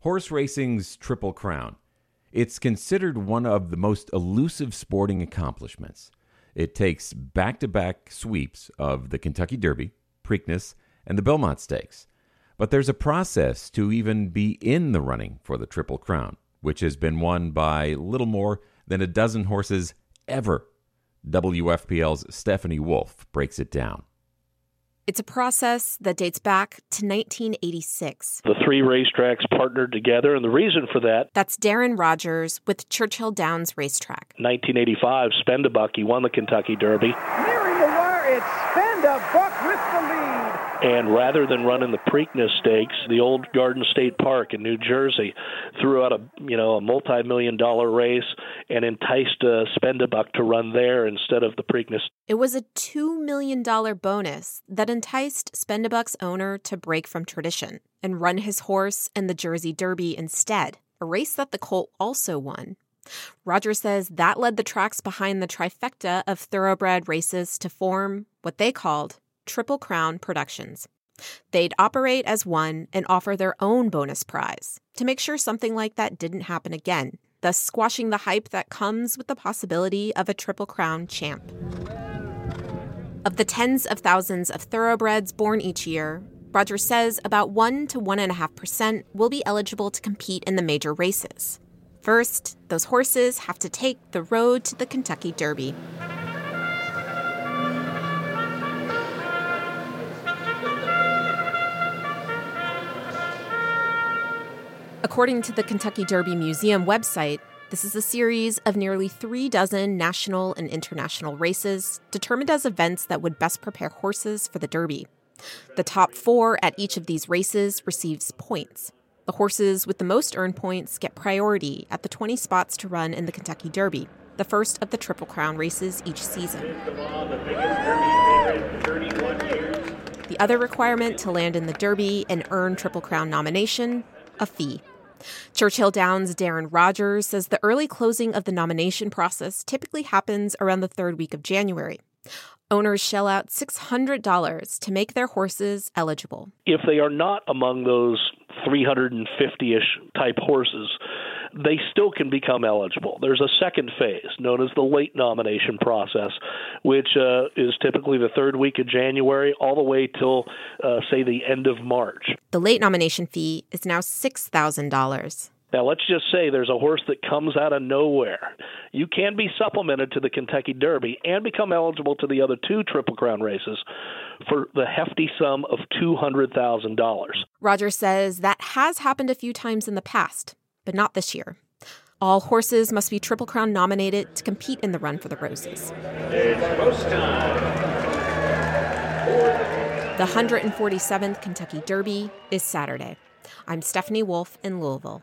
horse racing's Triple Crown. It's considered one of the most elusive sporting accomplishments. It takes back to back sweeps of the Kentucky Derby, Preakness, and the Belmont Stakes. But there's a process to even be in the running for the Triple Crown, which has been won by little more than a dozen horses ever. WFPL's Stephanie Wolf breaks it down. It's a process that dates back to 1986. The three racetracks partnered together, and the reason for that. That's Darren Rogers with Churchill Downs Racetrack. 1985, Spend a Buck, he won the Kentucky Derby. Nearing the wire, it's with the lead. And rather than running the Preakness Stakes, the old Garden State Park in New Jersey threw out a you know a multi-million dollar race and enticed uh, Spend a Buck to run there instead of the Preakness. It was a two million dollar bonus that enticed Spend a Buck's owner to break from tradition and run his horse in the Jersey Derby instead, a race that the Colt also won. Roger says that led the tracks behind the trifecta of thoroughbred races to form what they called Triple Crown Productions. They'd operate as one and offer their own bonus prize to make sure something like that didn't happen again, thus squashing the hype that comes with the possibility of a Triple Crown champ. Of the tens of thousands of thoroughbreds born each year, Roger says about 1 to 1.5% will be eligible to compete in the major races. First, those horses have to take the road to the Kentucky Derby. According to the Kentucky Derby Museum website, this is a series of nearly three dozen national and international races determined as events that would best prepare horses for the Derby. The top four at each of these races receives points. The horses with the most earned points get priority at the 20 spots to run in the Kentucky Derby, the first of the Triple Crown races each season. The other requirement to land in the Derby and earn Triple Crown nomination a fee. Churchill Downs' Darren Rogers says the early closing of the nomination process typically happens around the third week of January. Owners shell out $600 to make their horses eligible. If they are not among those 350 ish type horses, they still can become eligible. There's a second phase known as the late nomination process, which uh, is typically the third week of January all the way till, uh, say, the end of March. The late nomination fee is now $6,000. Now, let's just say there's a horse that comes out of nowhere. You can be supplemented to the Kentucky Derby and become eligible to the other two Triple Crown races for the hefty sum of $200,000. Roger says that has happened a few times in the past, but not this year. All horses must be Triple Crown nominated to compete in the Run for the Roses. The 147th Kentucky Derby is Saturday. I'm Stephanie Wolf in Louisville.